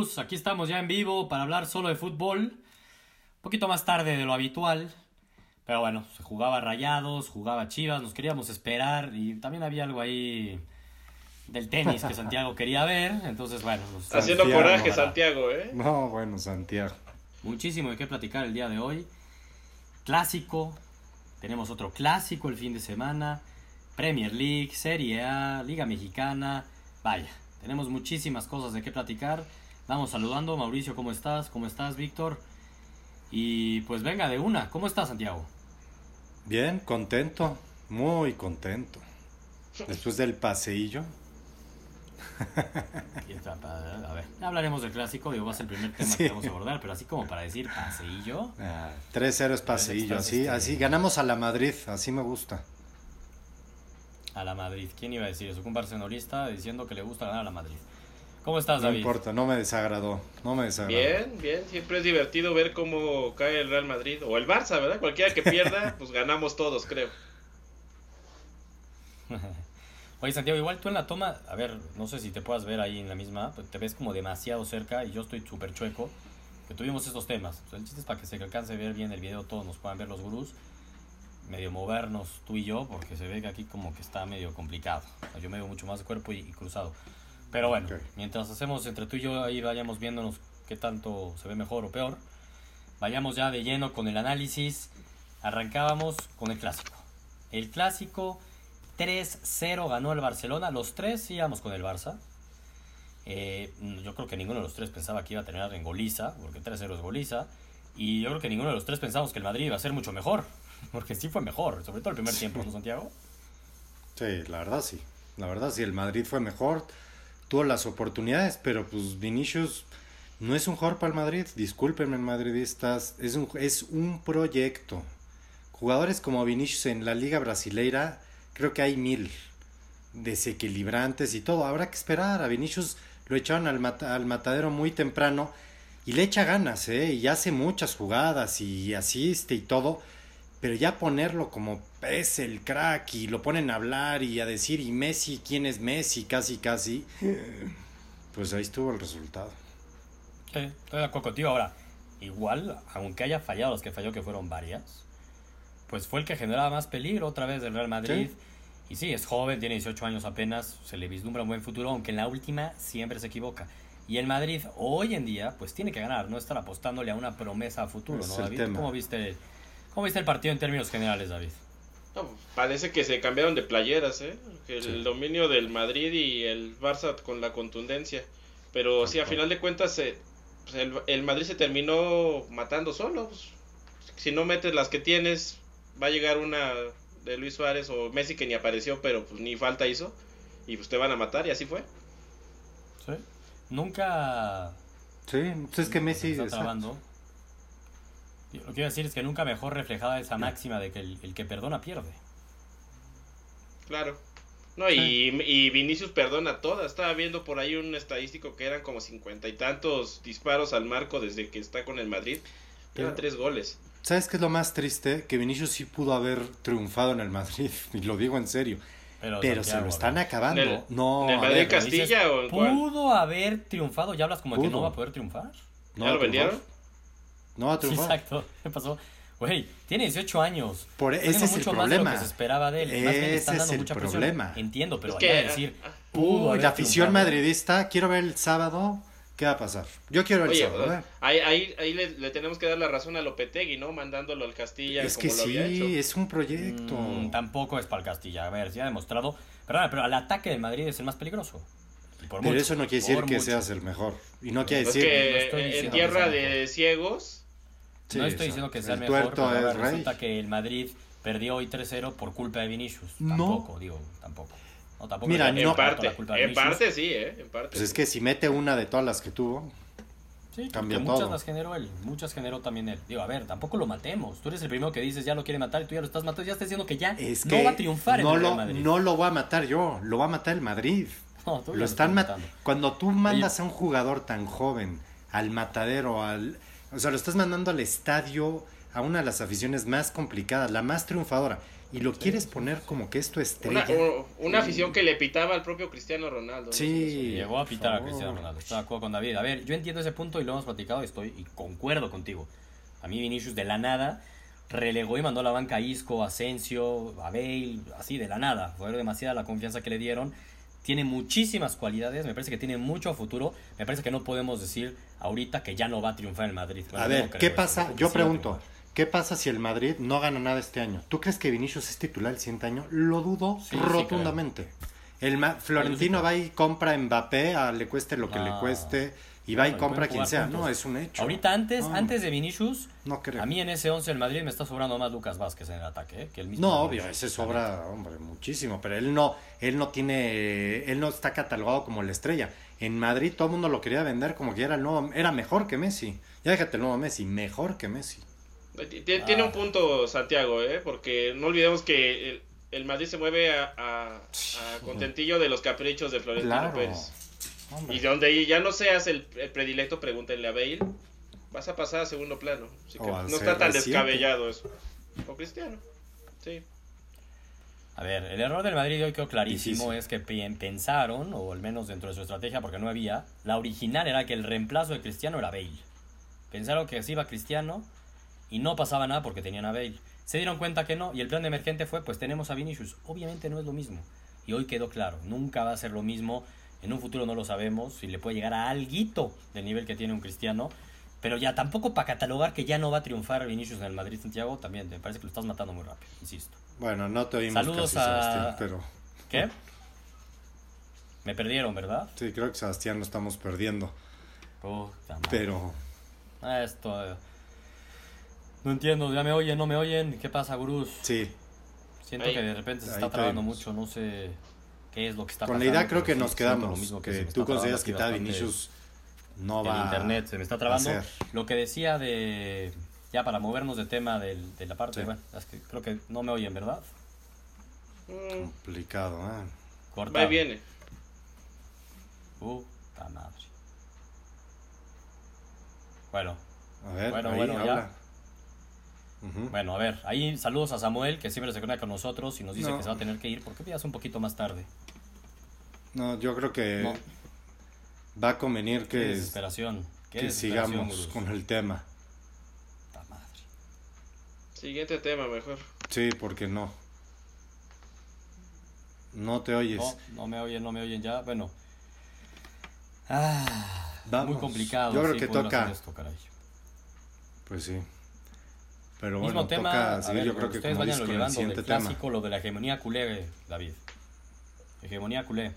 gurús, aquí estamos ya en vivo para hablar solo de fútbol. Un poquito más tarde de lo habitual. Pero bueno, se jugaba Rayados, jugaba Chivas, nos queríamos esperar y también había algo ahí del tenis que Santiago quería ver. Entonces, bueno. nos- Haciendo Santiago, coraje, para- Santiago, ¿eh? No, bueno, Santiago. Muchísimo de qué platicar el día de hoy. Clásico. Tenemos otro clásico el fin de semana. Premier League, Serie A, Liga Mexicana. Vaya, tenemos muchísimas cosas de qué platicar. Vamos saludando. Mauricio, ¿cómo estás? ¿Cómo estás, Víctor? Y pues venga de una. ¿Cómo estás, Santiago? Bien, contento, muy contento. Después del paseillo. A ver, hablaremos del clásico. Digo, va a ser el primer tema Sí. que vamos a abordar. Pero así como para decir paseillo. Ah, 3-0 es paseillo, así, este- así. Ganamos a la Madrid, así me gusta. A la Madrid. ¿Quién iba a decir eso? Un barcelonista diciendo que le gusta ganar a la Madrid. ¿Cómo estás, No David? importa, no me desagradó, no me desagradó. Bien, bien. Siempre es divertido ver cómo cae el Real Madrid. O el Barça, ¿verdad? Cualquiera que pierda, pues ganamos todos, creo. Oye, Santiago, igual tú en la toma, a ver, no sé si te puedas ver ahí en la misma, pues te ves como demasiado cerca y yo estoy súper chueco, que tuvimos estos temas. O sea, el chiste es para que se alcance a ver bien el video, todos nos puedan ver los gurús, medio movernos tú y yo, porque se ve que aquí como que está medio complicado. O sea, yo me veo mucho más de cuerpo y, y cruzado. Pero bueno, Ok. mientras hacemos entre tú y yo ahí vayamos viéndonos qué tanto se ve mejor o peor, vayamos ya de lleno con el análisis. Arrancábamos con el clásico. El clásico 3-0 ganó el Barcelona. Los tres íbamos con el Barça. Eh, yo creo que ninguno de los tres pensaba que iba a terminar en goliza, porque 3-0 es goliza. Y yo creo que ninguno de los tres pensamos que el Madrid iba a ser mucho mejor, porque sí fue mejor, sobre todo el primer tiempo, ¿no, Santiago? Sí, la verdad sí. La verdad sí, el Madrid fue mejor, tuvo las oportunidades, pero pues Vinicius no es un jugador para Madrid. Discúlpenme, madridistas, es un, es un proyecto. Jugadores como Vinicius en la Liga Brasileira, creo que hay mil desequilibrantes y todo. Habrá que esperar. A Vinicius lo echaron al, mata- al matadero muy temprano y le echa ganas, ¿eh? Y hace muchas jugadas y asiste y todo. Pero ya ponerlo como es el crack y lo ponen a hablar y a decir, ¿y Messi? ¿Quién es Messi? Casi, casi. Pues ahí estuvo el resultado. Sí, estoy de acuerdo contigo. Ahora, igual, aunque haya fallado los que falló, que fueron varias, pues fue el que generaba más peligro otra vez del Real Madrid. Sí. Y sí, es joven, tiene 18 años apenas, se le vislumbra un buen futuro, aunque en la última siempre se equivoca. Y el Madrid hoy en día, pues tiene que ganar, no estar apostándole a una promesa a futuro, Es ¿no, David? ¿Cómo viste, ¿Cómo viste el partido en términos generales, David? No, parece que se cambiaron de playeras, ¿eh? El Sí. dominio del Madrid y el Barça con la contundencia. Pero sí, a final de cuentas, eh, pues, el, el Madrid se terminó matando solo. pues. Si no metes las que tienes, va a llegar una de Luis Suárez o Messi que ni apareció, pero pues ni falta hizo. Y pues te van a matar, y así fue. Sí. Nunca Sí, pues es que Messi... está exacto. Lo que quiero decir es que nunca mejor reflejada esa máxima de que el, el que perdona pierde. Claro. No, y, y Vinicius perdona todas. Estaba viendo por ahí un estadístico que eran como cincuenta y tantos disparos al marco desde que está con el Madrid. Eran tres goles. ¿Sabes qué es lo más triste? Que Vinicius sí pudo haber triunfado en el Madrid, y lo digo en serio. Pero, Pero se lo a están acabando. ¿En el- no, en el Madrid ver, Castilla dices, o en cuál? ¿Pudo haber triunfado? ¿Ya hablas como que no va a poder triunfar? no ¿Ya lo vendieron? No va a Sí, exacto. ¿Qué pasó? Güey, tiene 18 años. Por, ese es el mucho más de lo problema. que se esperaba de él. Más bien le están Ese dando es el mucha presión. problema. Entiendo, pero Es que, a decir... ah, Uy, haber la afición triunfado. madridista, quiero ver el sábado. ¿Qué va a pasar? Yo quiero ver el Oye, sábado. ¿eh? ahí, ahí, ahí le, le tenemos que dar la razón a Lopetegui, ¿no? Mandándolo al Castilla Es como que lo sí, había hecho. es un proyecto. Mm, tampoco es para el Castilla. A ver, ya ha demostrado. Perdona, pero el ataque del Madrid es el más peligroso. Por Pero mucho, eso no quiere decir que mucho. seas el mejor. Y no quiere decir. que estoy en- tierra de ciegos, Sí, no estoy diciendo que sea el mejor, tuerto pero rey. resulta que el Madrid perdió hoy 3-0 por culpa de Vinicius. No. Tampoco, digo, tampoco. No, tampoco Mira, le en no- toda la parte, culpa de en parte sí, ¿eh? En parte. Pues es que si mete una de todas las que tuvo. Sí, Cambia muchas todo. las generó él, muchas generó también él. Digo, a ver, tampoco lo matemos. Tú eres el primero que dices ya lo quiere matar y tú ya lo estás matando. Ya estás diciendo que ya Es no que va a triunfar no en el lo, Madrid. no lo va a matar yo, lo va a matar el Madrid. No, tú ya Lo están matando. Cuando tú mandas Oye. a un jugador tan joven al matadero, al, o sea, lo estás mandando al estadio a una de las aficiones más complicadas, la más triunfadora. y lo quieres poner como que es tu Una, estrella. u- una afición que le pitaba al propio Cristiano Ronaldo. ¿no? Sí. Llegó a pitar a Cristiano. Ronaldo. Estoy de acuerdo con David. A ver, yo entiendo ese punto y lo hemos platicado y estoy y concuerdo contigo. A mí Vinicius de la nada relegó y mandó a la banca a Isco, a Asensio, a Bale, así de la nada. Fue demasiada la confianza que le dieron. Tiene muchísimas cualidades, me parece que tiene mucho futuro. Me parece que no podemos decir ahorita que ya no va a triunfar en Madrid. Bueno, A ver, no ¿qué pasa? Yo sí pregunto. ¿qué pasa si el Madrid no gana nada este año? ¿Tú crees que Vinicius es titular el siguiente año? Lo dudo Sí, sí rotundamente. El Ma- Florentino va y compra a Mbappé, a le cueste lo que le No. cueste, y va y compra quien sea. juntos. No, es un hecho. Ahorita antes, No, antes de Vinicius, No creo. a mí en ese 11 del Madrid me está sobrando más Lucas Vázquez en el ataque, ¿eh? que el mismo. No, obvio, ese sobra, hombre, muchísimo, pero él no, él no tiene, él no está catalogado como la estrella. En Madrid todo el mundo lo quería vender como que era el nuevo, era mejor que Messi. Ya déjate el nuevo Messi, mejor que Messi. T- t- Tiene Ah. un punto Santiago, ¿eh? Porque no olvidemos que el, Madrid se mueve a, a- a contentillo de los caprichos de Florentino Claro. Pérez. Hombre. Y donde ya no seas el, el predilecto, pregúntenle a Bale, vas a pasar a segundo plano. Así que no está tan CR7. descabellado eso. O Cristiano. Sí. A ver, el error del Madrid hoy quedó clarísimo, es que pensaron, o al menos dentro de su estrategia, porque no había, la original era que el reemplazo de Cristiano era Bale. Pensaron que así iba Cristiano y no pasaba nada porque tenían a Bale. Se dieron cuenta que no, y el plan de emergente fue, pues tenemos a Vinicius. Obviamente no es lo mismo. Y hoy quedó claro, nunca va a ser lo mismo. En un futuro no lo sabemos, si le puede llegar a alguito del nivel que tiene un Cristiano. Pero ya tampoco para catalogar que ya no va a triunfar Vinicius en el Madrid Santiago, también me parece que lo estás matando muy rápido, insisto. Bueno, no te oímos Saludos casi, a- Sebastián, pero ¿Qué? Me perdieron, ¿verdad? sí, creo que Sebastián lo estamos perdiendo. Puta madre. Pero Esto. No entiendo, ya me oyen, no me oyen. ¿Qué pasa, gurús? sí, Siento Ahí- que de repente se ahí está trabando mucho, no sé qué es lo que está con la pasando. idea creo que sí, nos quedamos. lo mismo que tú consideras que está Vinicius no El va internet se me está trabando. Lo que decía de. Ya para movernos de tema del- de la parte. Sí. Bueno, es que creo que no me oyen, ¿verdad? Mm, complicado. ¿eh? Corta. y viene. Puta madre. Bueno, A ver, Bueno, ahí, bueno, ya. Bueno, a ver. Ahí saludos a Samuel, que siempre se conecta con nosotros y nos dice No. que se va a tener que ir. ¿Por qué un poquito más tarde? No, yo creo que No. va a convenir Qué que, desesperación. Qué que desesperación, sigamos gurús. con el tema. Madre. Siguiente tema, mejor. Sí, porque no. No te oyes. No, no me oyen, no me oyen ya. Bueno. Ah, Vamos. muy complicado. Yo creo que toca- hacer esto, caray. Pues sí. Pero Mismo bueno, tema, toca a seguir, ver, yo creo que ustedes vayan el llevando siguiente del tema. clásico, lo de la hegemonía culé, David. Hegemonía culé.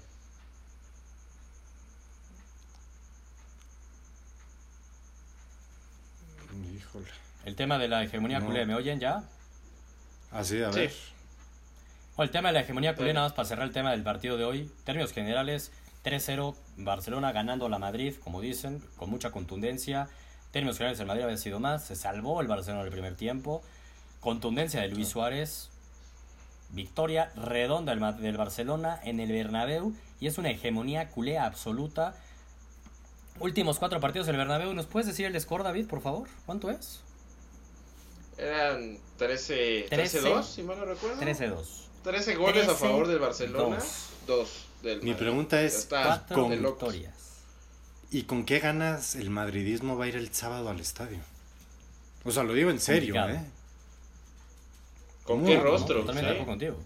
Híjole. El tema de la hegemonía No. culé, ¿me oyen ya? Así, a Sí. ver. Bueno, el tema de la hegemonía culé, nada más para cerrar el tema del partido de hoy. Términos generales, 3-0, Barcelona ganando a la Madrid, como dicen, con mucha contundencia. Términos generales, el Madrid había sido más, se salvó el Barcelona en el primer tiempo. Contundencia de Luis Suárez. Victoria redonda del, Barcelona en el Bernabéu y es una hegemonía culé absoluta. Últimos cuatro partidos del Bernabéu. ¿Nos puedes decir el score, David, por favor? ¿Cuánto es? Eran 13 Trece. 13-2, si mal no recuerdo. 13-2. 13 goles a 13, favor del Barcelona, dos. 2 del Mi Madrid. pregunta es, está victorias. ¿Y con qué ganas el madridismo va a ir el sábado al estadio? O sea, lo digo en serio, Complicado. ¿eh? ¿Con No, qué no, rostro? Totalmente de Sí. contigo.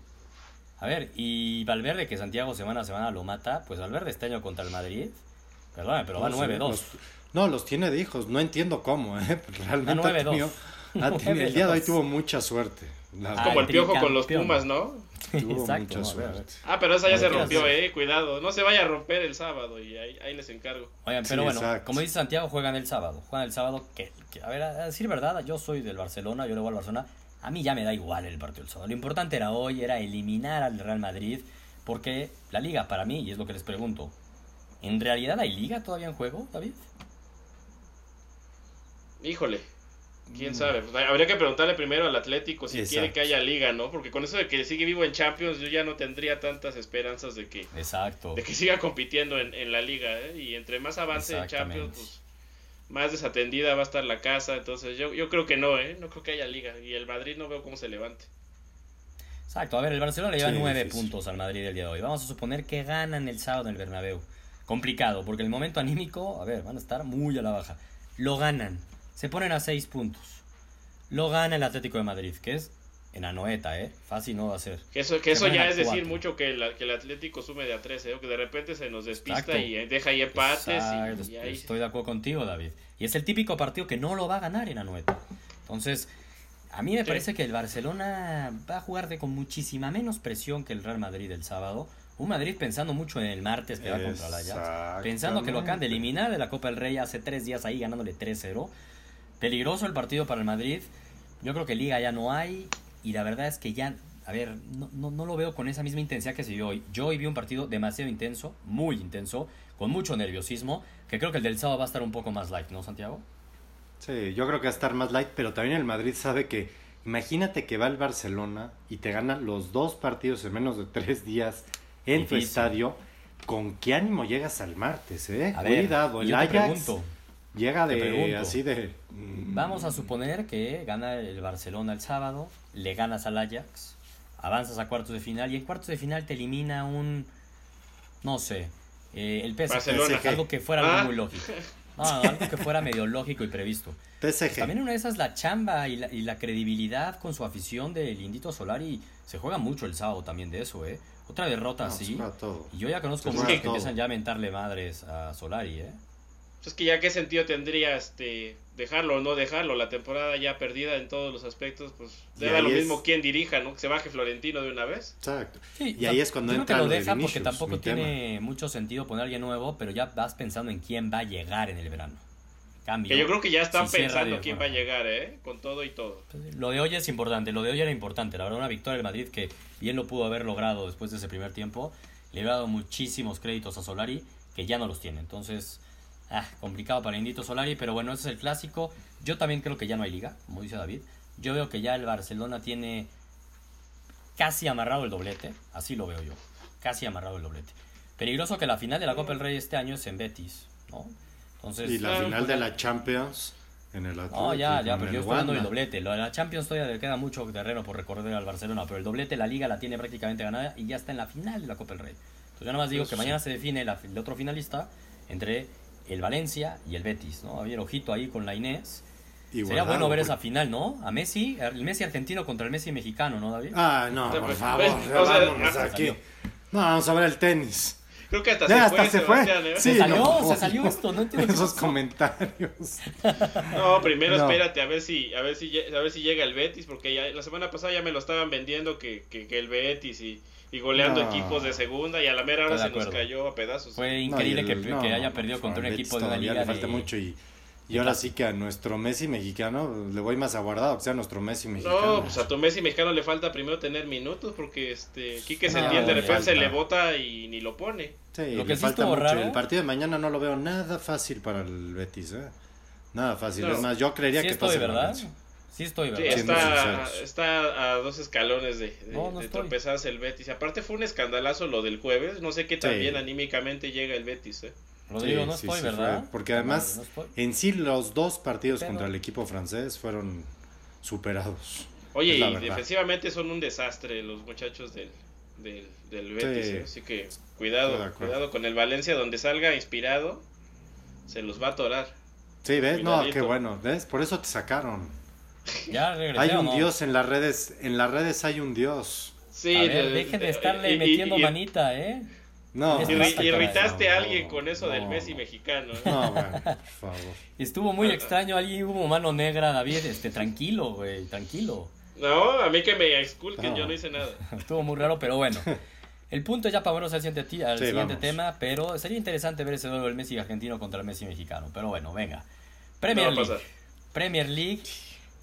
A ver, y Valverde, que Santiago semana a semana lo mata, pues Valverde este año contra el Madrid, perdón, pero va No sé, 9-2. los- No, los tiene de hijos, no entiendo cómo, ¿eh? Realmente ha 9-2. tenido- ha tenido- el día de hoy 9-2. tuvo mucha suerte. Ah, Como el piojo con los. Pumas, ¿no? tuvo Exacto, mucha suerte. Ah, pero esa ya se ¿qué rompió, eh. Cuidado. No se vaya a romper el sábado y ahí, ahí les encargo. Oigan, Sí, pero bueno, exacto. como dice Santiago, juegan el sábado. Juegan el sábado, que, que- a ver, a decir verdad, yo soy del Barcelona, yo le voy al Barcelona. A mí ya me da igual el partido del sábado. Lo importante era hoy, era eliminar al Real Madrid, porque la liga para mí, y es lo que les pregunto, ¿en realidad hay liga todavía en juego, David? Híjole. ¿Quién Mm. sabe? Pues, habría que preguntarle primero al Atlético si quiere que haya liga, ¿no? Porque con eso de que sigue vivo en Champions, yo ya no tendría tantas esperanzas de que, Exacto. de que siga compitiendo en, en la liga, ¿eh? Y entre más avance en Champions, pues más desatendida va a estar la casa. Entonces yo, yo creo que no, ¿eh? No creo que haya liga. Y el Madrid no veo cómo se levante. Exacto, a ver, el Barcelona le lleva Sí, nueve difícil. puntos al Madrid el día de hoy. Vamos a suponer que ganan el sábado en el Bernabéu. Complicado, porque el momento anímico, a ver, van a estar muy a la baja. Lo ganan, se ponen a seis puntos. Lo gana el Atlético de Madrid, que es en Anoeta, ¿eh? Fácil no va a ser. Que eso, que eso ya es decir mucho que el, que el Atlético sume de a 13, ¿eh? que de repente se nos despista Exacto. y deja ahí empates. Exacto, y, y ahí- Estoy de acuerdo contigo, David. Y es el típico partido que no lo va a ganar en Anoeta. Entonces, a mí me Sí. parece que el Barcelona va a jugar de con muchísima menos presión que el Real Madrid el sábado. Un Madrid pensando mucho en el martes que va contra la Ajax. Pensando que lo acaban de eliminar de la Copa del Rey hace tres días ahí ganándole 3-0. Peligroso el partido para el Madrid. Yo creo que liga ya no hay. Y la verdad es que ya, a ver, no, no, no lo veo con esa misma intensidad que se vio hoy. Yo hoy vi un partido demasiado intenso, muy intenso, con mucho nerviosismo. Que creo que el del sábado va a estar un poco más light, ¿no, Santiago? Sí, yo creo que va a estar más light, pero también el Madrid sabe que, imagínate que va el Barcelona y te gana los dos partidos en menos de tres días en tu estadio. ¿Con qué ánimo llegas al martes, eh? A ver, Cuidado, el yo te Ajax pregunto, llega de así de... mm, Vamos a suponer que gana el Barcelona el sábado, le ganas al Ajax, avanzas a cuartos de final y en cuartos de final te elimina un, no sé, eh, el PSG, Barcelona. algo que fuera Ah. algo muy lógico. No, no, algo que fuera medio lógico y previsto. PSG. También una de esas la chamba y la, y la credibilidad con su afición del Indito Solari se juega mucho el sábado también de eso, ¿eh? Otra derrota No, así. Y yo ya conozco muchos que todo. empiezan ya a mentarle madres a Solari, ¿eh? Pues que ya qué sentido tendría este dejarlo o no dejarlo, la temporada ya perdida en todos los aspectos, pues da lo es- mismo quién dirija, ¿no? Que se baje Florentino de una vez. Exacto. Sí, Y ahí es cuando yo creo entra que lo lo de deja porque tampoco tiene mucho sentido poner a alguien nuevo, pero ya vas pensando en quién va a llegar en el verano. Cambio. Que yo creo que ya están cierra pensando quién va a llegar, ¿eh? Con todo y todo. Lo de hoy es importante, lo de hoy era importante. La verdad, una victoria del Madrid que bien lo pudo haber logrado después de ese primer tiempo. Le había dado muchísimos créditos a Solari que ya no los tiene. Entonces, ah, complicado para Indito Solari, pero bueno, ese es el clásico. Yo también creo que ya no hay liga, como dice David. Yo veo que ya el Barcelona tiene casi amarrado el doblete, así lo veo yo. Casi amarrado el doblete. Peligroso que la final de la Copa del Rey este año es en Betis, ¿no? Entonces, Y la Claro, final pues, de la Champions en el Atlético. no, ya, ya, pero yo estoy hablando del doblete. Lo de la Champions todavía le queda mucho terreno por recorrer al Barcelona, pero el doblete, la liga la tiene prácticamente ganada y ya está en la final de la Copa del Rey. Entonces yo nada más digo Eso que mañana se define la- el otro finalista entre el Valencia y el Betis, ¿no? Había ojito ahí con la Inés. Sería bueno ver porque- esa final, ¿no? A Messi, el Messi argentino contra el Messi mexicano, ¿no, David? Ah, no, por pues, favor, ves, ya o sea, vámonos aquí. salió. No, vamos a ver el tenis. Creo que hasta Ya, se hasta fue, se fue. Sebastián, ¿eh? Sí, se salió, no, se salió esto, no entiendo Esos comentarios. No, primero No. espérate a ver si a ver si a ver si llega el Betis porque ya la semana pasada ya me lo estaban vendiendo que, que, que el Betis y, y goleando No. equipos de segunda y a la mera hora se nos cayó a pedazos. Fue increíble el- que, no, que haya perdido contra un equipo de todavía liga le falta de- mucho y, y de ahora sí que a nuestro Messi mexicano le voy más aguardado que sea nuestro Messi mexicano. No, pues a tu Messi mexicano le falta primero tener minutos porque este Quique No, Setién de le repente se le bota y ni lo pone. Sí, Lo que le sí falta mucho. raro- El partido de mañana no lo veo nada fácil para el Betis, ¿eh? Nada fácil. No. Es más, yo creería Sí que estoy, ¿verdad? Sí estoy, Sí, ¿verdad? Está, a dos escalones de, de, No, no de estoy. tropezarse el Betis. Aparte fue un escandalazo lo del jueves. No sé qué tan Sí. bien anímicamente llega el Betis. ¿eh? Rodrigo, Sí, no sí, estoy, sí ¿verdad? fue, porque además- No. En sí, los dos partidos Pero- contra el equipo francés fueron superados. Oye, y verdad. defensivamente son un desastre los muchachos del, del, del Betis. Sí. ¿eh? Así que cuidado, cuidado con el Valencia. Donde salga inspirado, se los va a atorar. Sí, ¿ves? No, qué bueno. ¿Ves? Por eso te sacaron. Ya regresé. Hay ¿o un no? dios en las redes. En las redes hay un dios. Sí, A ver, de- dejen de de- estarle y- y- metiendo y- manita, ¿eh? No, irritaste a alguien con eso del. Messi mexicano. ¿eh? No, por favor. Estuvo muy extraño, alguien hubo mano negra, David, este, tranquilo, güey, tranquilo. No, a mí que me exculquen, No. yo no hice nada. Estuvo muy raro, pero bueno. El punto es ya para vernos al siguiente, ti- al Sí, siguiente vamos. tema, pero sería interesante ver ese duelo del Messi argentino contra el Messi mexicano. Pero bueno, venga. Premier League. pasar. Premier League.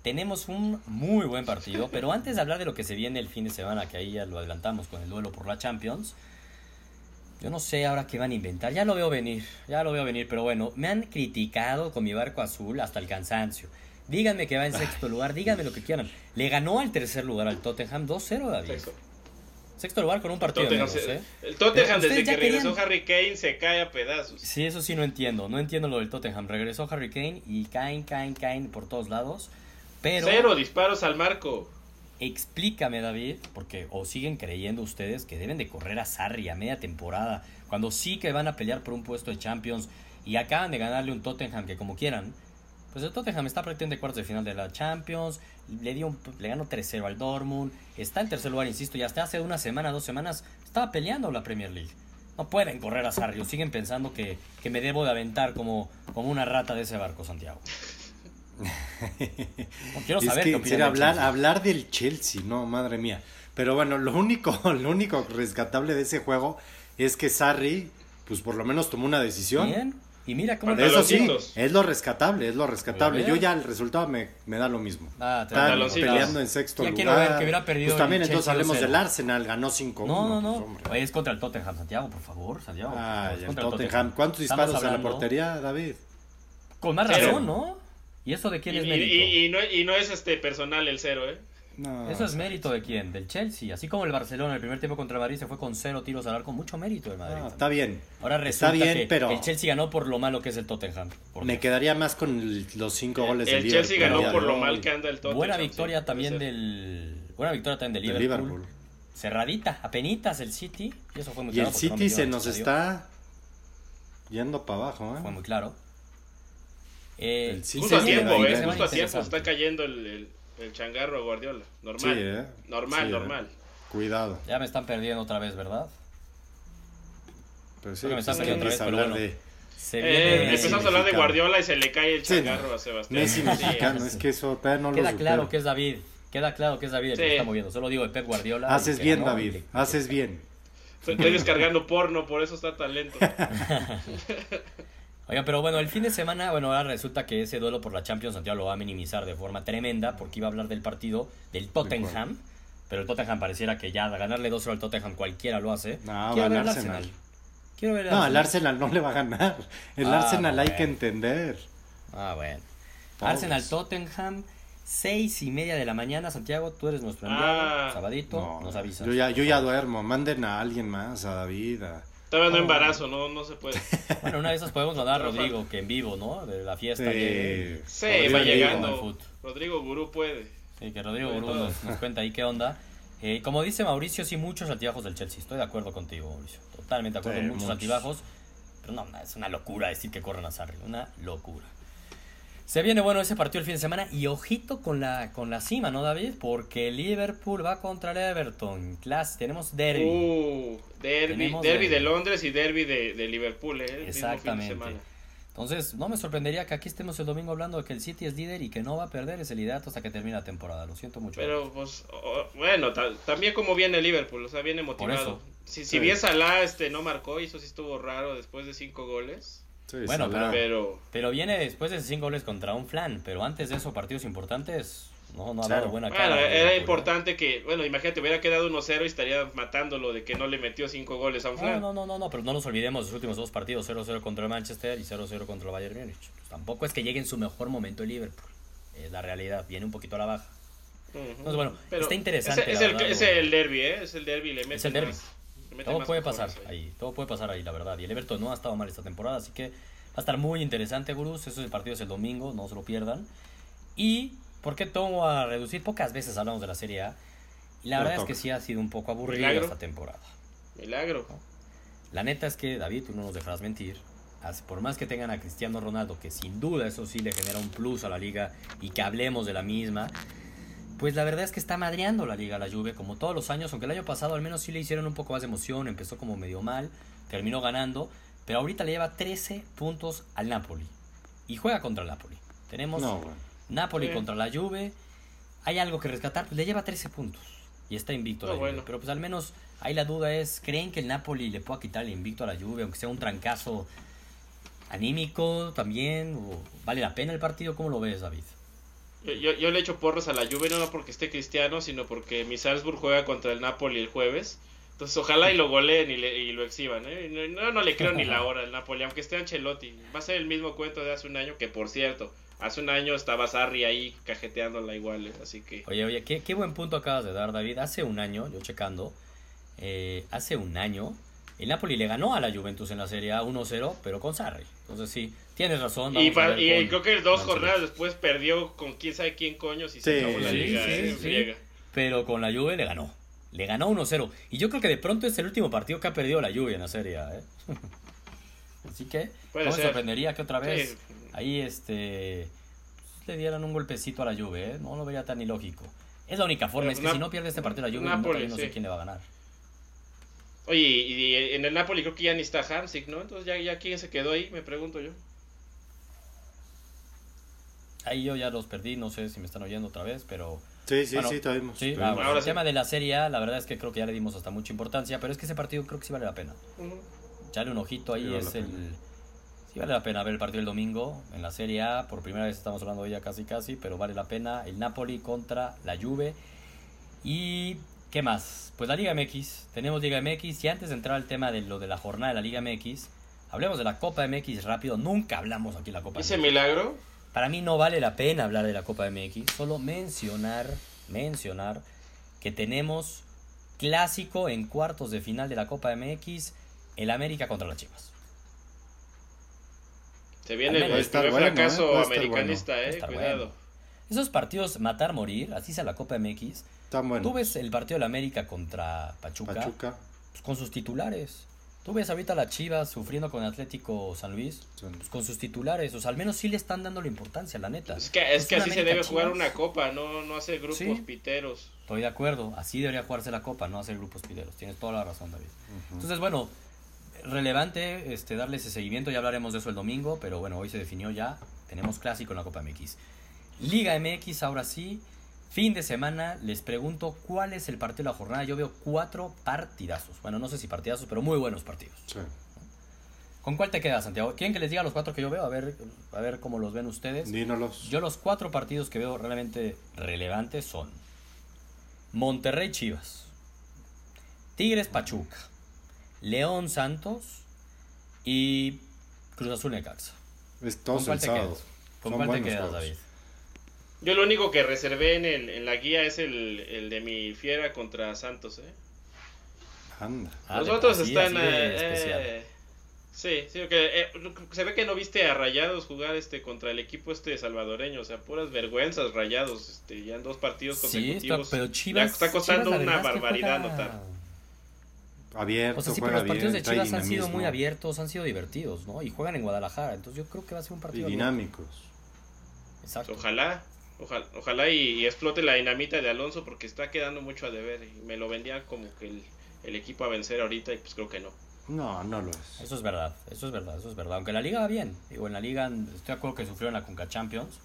Tenemos un muy buen partido, pero antes de hablar de lo que se viene el fin de semana, que ahí ya lo adelantamos con el duelo por la Champions, yo no sé ahora qué van a inventar, ya lo veo venir, ya lo veo venir, pero bueno, me han criticado con mi barco azul hasta el cansancio. Díganme que va en sexto lugar, díganme lo que quieran. Le ganó al tercer lugar al Tottenham 2-0, David. Sexto. Sexto lugar con un partido Tottenham menos, ¿eh? El Tottenham desde que ya regresó querían- Harry Kane se cae a pedazos. Sí, eso sí no entiendo. No entiendo lo del Tottenham. Regresó Harry Kane y caen, caen, caen por todos lados. Pero Cero disparos al marco. Explícame, David, porque o siguen creyendo ustedes que deben de correr a Sarri a media temporada, cuando sí que van a pelear por un puesto de Champions y acaban de ganarle un Tottenham que como quieran, pues el Tottenham está prácticamente cuartos de final de la Champions, le dio un- le ganó 3-0 al Dortmund, está en tercer lugar, insisto, y hasta hace una semana, dos semanas, estaba peleando la Premier League. No pueden correr a Sarri, o siguen pensando que, que me debo de aventar como, como una rata de ese barco, Santiago. No, quiero Es saber que qué hablar, hablar del Chelsea, no, madre mía. Pero bueno, lo único, lo único rescatable de ese juego es que Sarri, pues por lo menos tomó una decisión. Bien. Y mira cómo... Eso sí, es lo rescatable, es lo rescatable. Yo ya el resultado me, me da lo mismo. Ah, te Están peleando en sexto Ya lugar. quiero ver que hubiera perdido Pues también el entonces hablemos 2-0. del Arsenal, ganó 5-1. No, no, no. pues. Oye, es contra el Tottenham, Santiago, por favor, Santiago. Es el contra Tottenham. ¿Cuántos disparos a la portería, David? Con más Cero. razón, ¿no? ¿Y eso de quién Y, es mérito? y- y no, y no es este personal el cero, ¿eh? No, Eso es mérito de quién? Del Chelsea. Así como el Barcelona el primer tiempo contra el Madrid se fue con cero tiros al arco, mucho mérito del Madrid. no, está bien. Ahora está resulta bien, que pero- el Chelsea ganó por lo malo que es el Tottenham. Me quedaría más con el- los cinco goles El del Chelsea Liverpool. ganó por lo mal que anda el Tottenham. Buena victoria también del... Buena victoria también del Del Liverpool. Liverpool. Cerradita, apenitas el City. Y eso fue muy Y claro. el City se nos está yendo para abajo, Fue ¿eh? muy claro. Eh, City Justo a tiempo, ¿eh? Justo a tiempo. Está cayendo el, el, el changarro a Guardiola. Sí, Normal. ¿eh? Normal, Sí, ¿eh? normal. Cuidado. Ya me están perdiendo otra vez, ¿verdad? Pero sí, me está perdiendo ¿qué otra vez, quieres pero hablar bueno. de Se Eh, viene- Messi empezamos a hablar de. Guardiola y se le cae el changarro a Sebastián. Messi Sí, mexicano, sí. es que eso no lo Queda claro que es David. Queda claro que es David el que Sí. está moviendo. Solo digo de Pep Guardiola. Haces bien, David, que- haces bien. Estoy descargando porno, por eso está tan lento. Oiga, pero bueno, el fin de semana, bueno, ahora resulta que ese duelo por la Champions Santiago lo va a minimizar de forma tremenda porque iba a hablar del partido del Tottenham. Pero el Tottenham pareciera que ya ganarle 2-0 al Tottenham cualquiera lo hace. No, Quiero va ver al el Arsenal. Arsenal. Quiero ver el No, Arsenal. el Arsenal no le va a ganar. El Ah, Arsenal hay que entender. Ah, bueno. Pobres. Arsenal Tottenham, seis y media de la mañana. Santiago, tú eres nuestro enviado. Ah. Sabadito, No, nos avisas. yo ya, yo ya duermo. Manden a alguien más, a David. a- Todavía no Oh. embarazo, no, no se puede. Bueno, una de esas podemos mandar a Rodrigo, que en vivo, ¿no? De la fiesta. llegue. Sí. Sí, Rodrigo va llegando. Rodrigo Gurú puede. Sí, que Rodrigo Gurú nos, nos cuenta ahí qué onda. Eh, como dice Mauricio, sí, muchos altibajos del Chelsea. Estoy de acuerdo contigo, Mauricio. Totalmente de acuerdo. Sí, muchos, muchos. altibajos. Pero no, es una locura decir que corran a Sarri. Una locura. Se viene bueno ese partido el fin de semana. Y ojito con la, con la cima, ¿no, David? Porque Liverpool va contra el Everton. Class, tenemos derby. Uh, derby, Tenemos derby de. Londres y derby de, de Liverpool, ¿eh? El mismo fin de Exactamente. semana. Entonces, no me sorprendería que aquí estemos el domingo hablando de que el City es líder y que no va a perder ese liderato hasta que termine la temporada. Lo siento mucho. Pero, pues, bueno, ta- también como viene Liverpool, o sea, viene motivado. Si, si Sí. bien Salah este, no marcó, y eso sí estuvo raro después de cinco goles. Sí, Bueno, Salah. Pero, Pero viene después de cinco goles contra un flan. Pero antes de eso, partidos importantes, no, no ha Claro. dado buena bueno, cara. era Liverpool, importante que, bueno, imagínate, hubiera quedado 1-0 y estaría matándolo de que no le metió cinco goles a un flan. no, no, no, no, pero no nos olvidemos de los últimos dos partidos, 0-0 contra el Manchester y 0-0 contra el Bayern Múnich. Pues tampoco es que llegue en su mejor momento el Liverpool. Es la realidad, viene un poquito a la baja. Entonces, bueno, está interesante, Es, el, es el derby, ¿eh? Es el derby, le mete el más- mete Todo puede pasar ahí, todo puede pasar ahí, la verdad. Y el Everton no ha estado mal esta temporada, así que va a estar muy interesante, Gurús. Eso el partido es el domingo, no se lo pierdan. Y, ¿por qué tomo a reducir? Pocas veces hablamos de la Serie A. Y la No verdad es que sí ha sido un poco aburrida Milagro. esta temporada. Milagro. La neta es que, David, tú no nos dejarás mentir. Por más que tengan a Cristiano Ronaldo, que sin duda eso sí le genera un plus a la liga y que hablemos de la misma, pues la verdad es que está madreando la liga la Juve como todos los años, aunque el año pasado al menos sí le hicieron un poco más de emoción, empezó como medio mal, terminó ganando, pero ahorita le lleva 13 puntos al Napoli y juega contra el Napoli. Tenemos No. Napoli Sí. contra la Juve. Hay algo que rescatar, pues le lleva 13 puntos y está invicto No, la Juve. bueno. Pero pues al menos ahí la duda es, ¿creen que el Napoli le pueda quitar el invicto a la Juve, aunque sea un trancazo anímico también? ¿O ¿Vale la pena el partido? ¿Cómo lo ves, David? Yo, yo, yo le echo porros a la Juve no porque esté Cristiano, sino porque mi Salzburg juega contra el Napoli el jueves. Entonces ojalá y lo goleen y, le- y lo exhiban. ¿eh? No, no le creo ni la hora al Napoli, aunque esté Ancelotti. Va a ser el mismo cuento de hace un año, que por cierto, hace un año estaba Sarri ahí cajeteándola igual. ¿eh? Así que... Oye, oye, qué, qué buen punto acabas de dar, David. Hace un año, yo checando, eh, hace un año, el Napoli le ganó a la Juventus en la Serie A 1-0, pero con Sarri. Entonces sí, tienes razón. Y, con- creo que dos jornadas después perdió con quién sabe quién coños y se Sí, acabó la sí, liga. sí, ¿eh? pero con la Juve le ganó. Le ganó 1-0. Y yo creo que de pronto es el último partido que ha perdido la Juve en la Serie A, ¿eh? Así que Puede no me sorprendería que otra vez Sí. ahí este le dieran un golpecito a la Juve, ¿eh? No lo vería tan ilógico. Es la única forma, Pero es que si no pierde este partido la Juve, Napoli, no, no sé sí. quién le va a ganar. Oye, y en el Napoli creo que ya ni está Hamsik, ¿no? Entonces ya, ya quién se quedó ahí, me pregunto yo. Ahí yo ya los perdí, no sé si me están oyendo otra vez, pero Sí, sí, Bueno, sí, te vimos, sí, ah, bueno, Ahora el sí. tema de la Serie A, la verdad es que creo que ya le dimos hasta mucha importancia, pero es que ese partido creo que sí vale la pena. Ujú. Echarle un ojito ahí Sí, es el... pena. Sí vale la pena ver el partido el domingo en la Serie A, por primera vez estamos hablando de ella casi casi, pero vale la pena el Napoli contra la Juve. Y... ¿Qué más? Pues la Liga MX, tenemos Liga MX y antes de entrar al tema de lo de la jornada de la Liga MX, hablemos de la Copa MX rápido, nunca hablamos aquí de la Copa Ese MX. milagro, Para mí no vale la pena hablar de la Copa MX, solo mencionar, mencionar que tenemos clásico en cuartos de final de la Copa MX, el América contra las Chivas. se viene el, primer bueno, ¿eh? fracaso estar americanista, bueno. eh, cuidado. bueno. Esos partidos matar, morir, así sea la Copa MX. Tan bueno. Tú ves el partido de la América contra Pachuca, Pachuca. pues, con sus titulares. Tú ves ahorita a las Chivas sufriendo con Atlético San Luis, pues, con sus titulares. O sea, al menos sí le están dando la importancia, la neta. Es que, es que así se debe jugar una copa, no, no hacer grupos Sí. piteros. Estoy de acuerdo, así debería jugarse la copa, no hacer grupos pideros. Tienes toda la razón, David. Entonces, bueno, relevante este, darle ese seguimiento, ya hablaremos de eso el domingo, pero bueno, hoy se definió ya, tenemos clásico en la Copa MX. Liga MX, ahora sí, fin de semana, les pregunto cuál es el partido de la jornada. Yo veo cuatro partidazos, bueno, no sé si partidazos, pero muy buenos partidos. Sí. ¿Con cuál te quedas, Santiago? ¿Quieren que les diga los cuatro que yo veo? A ver, a ver cómo los ven ustedes. Dínolos. Yo los cuatro partidos que veo realmente relevantes son Monterrey Chivas, Tigres Pachuca, León Santos y Cruz Azul Necaxa. Es ¿Con todos cuál te quedas? ¿Con cuál te quedas. David? Yo lo único que reservé en, el, en la guía es el, el de mi fiera contra Santos, ¿eh? Anda. Ah, Los otros están... eh, eh, sí, sí, porque eh, se ve que no viste a Rayados jugar este contra el equipo este salvadoreño, o sea, puras vergüenzas Rayados, este, ya en dos partidos Sí, consecutivos. está- pero Chivas ya está costando Chivas, una que barbaridad juega- notar. Abierto, O sea, sí, pero los partidos de Chivas han sido muy abiertos, han sido divertidos, ¿no? Y juegan en Guadalajara, entonces yo creo que va a ser un Y partido... dinámicos. Exacto. Ojalá, ojalá, ojalá y, y explote la dinamita de Alonso porque está quedando mucho a deber y me lo vendía como que el, el equipo a vencer ahorita y pues creo que no. No, no lo es. Eso es verdad, eso es verdad, eso es verdad. Aunque la liga va bien. Digo, en la liga estoy de acuerdo que sufrió en la Conca Champions.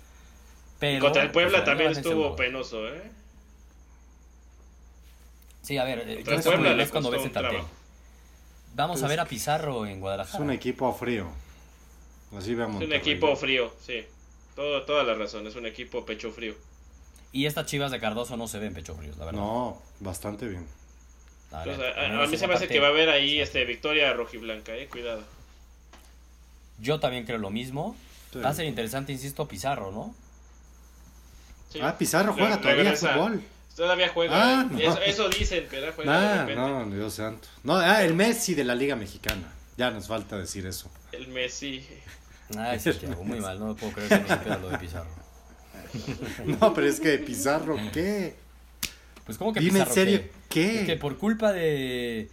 Pero, Contra el Puebla pues, también estuvo penoso, ¿eh? Sí, a ver, eh, Contra el es Puebla le es cuando ves. Vamos a ver a Pizarro en Es Guadalajara. un equipo frío. Así vemos. Es un equipo frío, sí. Todo, toda la razón, es un equipo pecho frío. Y estas chivas de Cardoso no se ven pecho fríos, la verdad. No, bastante bien. Entonces, a- mí se me hace que va a haber ahí Sí. este victoria rojiblanca, eh, cuidado. Yo también creo lo mismo. Sí. Va a ser interesante, insisto, Pizarro, ¿no? Sí. Ah, Pizarro Re- juega todavía regresa. fútbol. Todavía juega. Ah, no. eso, eso dicen, pero juega de Ah, repente. no, Dios santo. No, ah, el Messi de la Liga Mexicana. Ya nos falta decir eso. El Messi. Ay, Santiago, muy mal. No me puedo creer que no supieras lo de Pizarro. No, pero es que Pizarro, ¿qué? Pues, ¿cómo que Dime en Pizarro serio, qué? ¿qué? Es que por culpa de,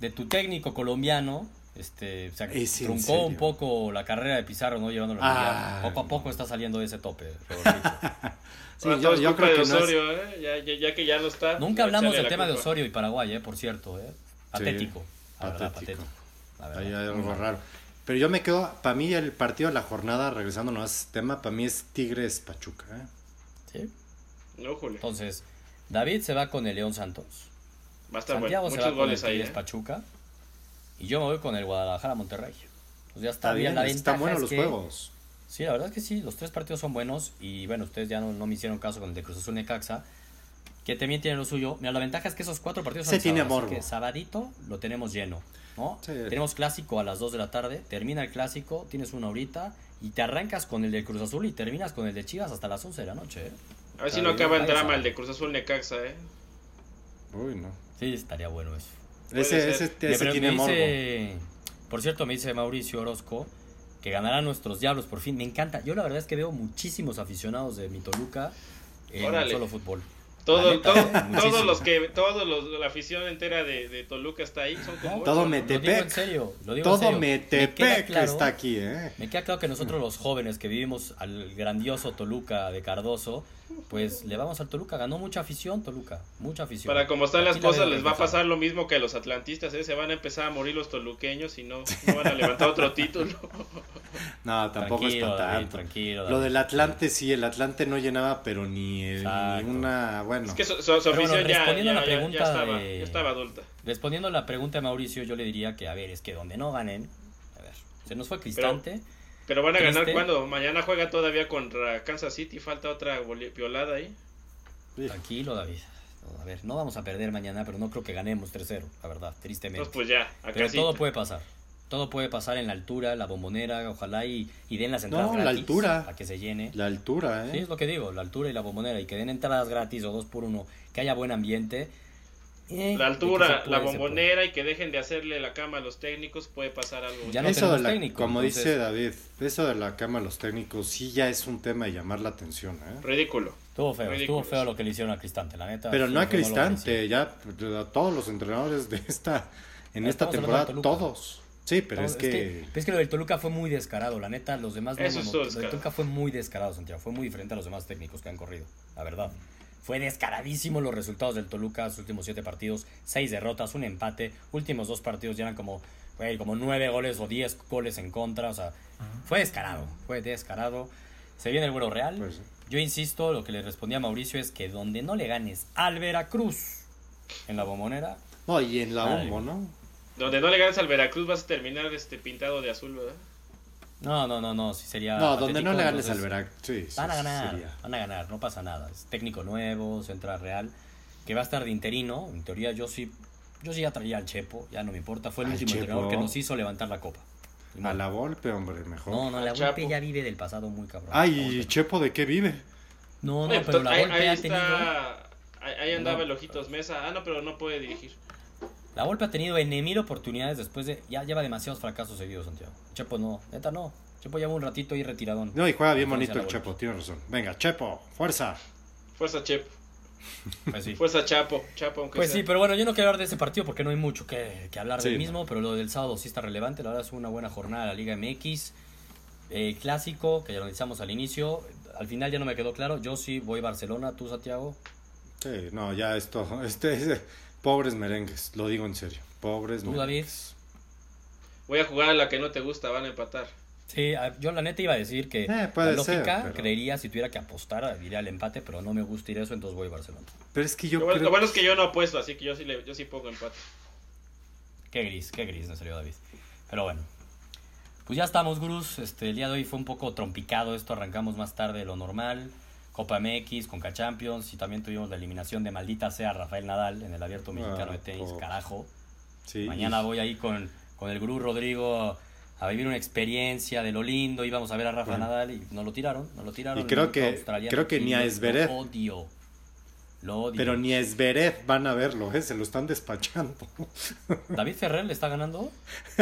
de tu técnico colombiano, este, o sea, ¿Es en truncó un poco la carrera de Pizarro, no llevándolo Ah. Poco a poco está saliendo de ese tope. Sí, Ahora yo, es creo de que no es- Osorio, eh. ya, ya, ya que ya no está. Nunca hablamos del tema de. Osorio y Paraguay, eh, por cierto. Eh. Patético. la verdad, Patético. la verdad. Hay algo raro. Pero yo me quedo, para mí el partido de la jornada, regresando a ese tema, para mí es Tigres Pachuca. ¿eh? ¿Sí? No, Julio. Entonces, David se va con el León Santos. Va a estar bueno. Santiago se Muchos va con el goles ahí. Tigres eh. Pachuca. Y yo me voy con el Guadalajara Monterrey. Pues ya está, Está bien, la están buenos es los que- juegos. Sí, la verdad es que sí, los tres partidos son buenos y bueno, ustedes ya no, no me hicieron caso con el de Cruz Azul Necaxa, que también tiene lo suyo. Mira, la ventaja es que esos cuatro partidos son Se tiene sábado, así morbo. que sabadito lo tenemos lleno, ¿no? Sí. Tenemos clásico a las 2 de la tarde, termina el clásico, tienes una horita y te arrancas con el de Cruz Azul y terminas con el de Chivas hasta las 11 de la noche, ¿eh? A ver si no acaba el drama el de Cruz Azul Necaxa, eh. Uy, no. Sí, estaría bueno eso. Ese, ese, tiene dice- por cierto, me dice Mauricio Orozco que ganarán nuestros diablos por fin. Me encanta. Yo la verdad es que veo muchísimos aficionados de mi Toluca en Órale. solo fútbol. Todo, neta, todo- todos los que, todos los, la afición entera de, de Toluca está ahí, son como Todo. Metepec. Lo digo en serio, lo digo en Todo. Me Metepec claro- está aquí, ¿eh? Me queda claro que nosotros los jóvenes que vivimos al grandioso Toluca de Cardoso, pues le vamos al Toluca. Ganó mucha afición Toluca, mucha afición. Para como están las Aquí cosas, les va a pasar lo mismo que a los atlantistas, ¿eh? se van a empezar a morir los toluqueños y no, no van a levantar otro título. No, tampoco es para David, tanto. tranquilo. Lo del Atlante sí, el Atlante no llenaba, pero ni, ni Exacto. una, bueno. Es que su, su- bueno, ya, respondiendo a ya- la ya- ya pregunta estaba, de- ya estaba adulta. Respondiendo a la pregunta de Mauricio, yo le diría que, a ver, es que donde no ganen, a ver, se nos fue Cristante. Pero van a ganar cuando mañana juega todavía contra Kansas City, falta otra violada ahí. Sí. Tranquilo, David. No, a ver, no vamos a perder mañana, pero no creo que ganemos 3-0, la verdad, tristemente. Entonces pues ya, acá pero sí. todo puede pasar. Todo puede pasar en la altura, la bombonera, ojalá y, y den las entradas No, la gratis altura. para que se llene. La altura, Sí, ¿eh? es lo que digo, la altura y la bombonera, y que den entradas gratis o dos por uno, que haya buen ambiente. Eh, La altura, que puede, la bombonera y que dejen de hacerle la cama a los técnicos, puede pasar algo. Ya no eso de la, técnico, como entonces- dice David, eso de la cama a los técnicos sí ya es un tema de llamar la atención, ¿eh? Ridículo. Estuvo feo, Ridículos. estuvo feo lo que le hicieron a Cristante, la neta. Pero no a Cristante, ya a todos los entrenadores de esta en esta temporada, todos. Sí, pero es No, que, es que lo del Toluca fue muy descarado, la neta, los demás no, Eso no, no, lo del. Toluca fue muy descarado, Santiago, fue muy diferente a los demás técnicos que han corrido, la verdad. Fue descaradísimo los resultados del Toluca, sus últimos siete partidos, seis derrotas, un empate, últimos dos partidos ya eran como, güey, como nueve goles o diez goles en contra, o sea, fue descarado, fue descarado. Se viene el vuelo real. pues, Yo insisto, lo que le respondía a Mauricio es que donde no le ganes al Veracruz en la bombonera, no, y en la bombo, ¿no? Donde no le ganes al Veracruz vas a terminar este pintado de azul, ¿verdad? No, no, no, no, sí sería. No, donde no le ganes al Veracruz, sí, sí, Van a ganar, sería. van a ganar, no pasa nada. Es técnico nuevo, central real, que va a estar de interino. En teoría, yo sí, yo sí ya traía al Chepo, ya no me importa. Fue el Al último Chepo. entrenador que nos hizo levantar la copa. Y A no, la golpe, hombre, mejor. no, no, la Chapo. ya vive del pasado muy cabrón. Ay, ¿y Volpe. Chepo de qué vive? No, no, Oye, pero la ahí, ahí ha está, tenido. ahí, ahí andaba el Ojitos Mesa. Ah, no, pero no puede dirigir. La golpe ha tenido en mil oportunidades después de. Ya lleva demasiados fracasos seguidos, Santiago. Chepo no, neta no. Chepo lleva un ratito ahí retiradón. No, y juega bien bonito el Volpe. Chepo, tiene razón. Venga, Chepo, fuerza. Fuerza Chep, Pues sí. fuerza Chapo, Chapo aunque Pues sea. sí, pero bueno, yo no quiero hablar de ese partido porque no hay mucho que, que hablar del mismo, pero lo del sábado sí está relevante. La verdad es una buena jornada de la Liga MX. Eh, clásico, que ya lo analizamos al inicio. Al final ya no me quedó claro. Yo sí voy Barcelona, tú, Santiago. Sí, no, ya esto, este es pobres merengues, lo digo en serio. Pobres ¿Tú, David? Voy a jugar a la que no te gusta, van a empatar. Sí, a- yo la neta iba a decir que Eh, puede la lógica ser, pero- creería si tuviera que apostar, diría el empate, pero no me gusta ir eso, entonces voy Barcelona. Pero es que yo Lo bueno, creo... lo bueno es que yo no apuesto, así que yo sí, le, yo sí pongo empate. Qué gris, qué gris, en serio, David. Pero bueno. Pues ya estamos, gurús. Este, el día de hoy fue un poco trompicado esto. Arrancamos más tarde de lo normal. Copa MX, Conca Champions. Y también tuvimos la eliminación de maldita sea Rafael Nadal en el Abierto Mexicano Ah, de Tenis. Carajo. Sí, Mañana voy ahí con, con el gurú Rodrigo a vivir una experiencia de lo lindo. Íbamos a ver a Rafa Bueno. Nadal y nos lo tiraron. Nos lo tiraron. Y creo que- creo que ni a lo Zverev. odio. Lo odio. Pero ni a Zverev van a verlo, ¿eh? se lo están despachando. David Ferrer le está ganando.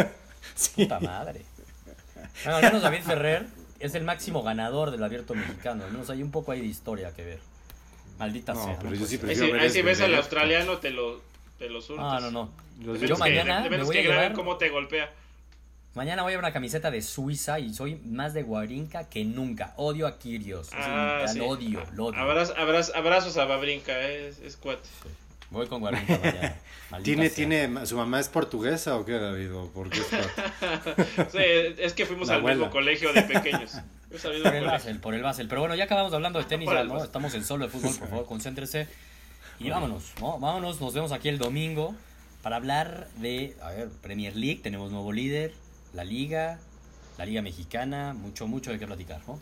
Sí. Puta madre. Bueno, al menos David Ferrer es el máximo ganador del abierto mexicano. Al menos hay un poco ahí de historia que ver. Maldita No, sea. pero no yo sí. Ahí Prefiero ver ahí si ves al australiano, te lo, te lo surtes. No, no, no. Yo- que- mañana me voy que a llevar- cómo te golpea. Mañana voy a ver una camiseta de Suiza y soy más de Guarinca que nunca. Odio a Kirios. Ah, Sí. Lo odio, lo odio. Abraz- abraz- abrazos a Babrinka, eh, es, es cuate. Voy con. Maldita ¿Tiene, sea. tiene, ¿Su mamá es portuguesa o qué, David? ¿O por qué es cuate? Sí, es que fuimos La al mismo abuela. colegio de pequeños. Mismo Por el colegio. Basel, por el Basel. Pero bueno, ya acabamos hablando de tenis, ya, ¿no? Estamos en solo de fútbol, por favor, concéntrese. Y vámonos, ¿no? Vámonos, nos vemos aquí el domingo para hablar de, a ver, Premier League, tenemos nuevo líder, la Liga, la Liga Mexicana, mucho, mucho de qué platicar, ¿no?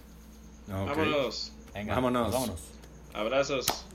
Ok. Vámonos. Venga, Vámonos. pues vámonos. Abrazos.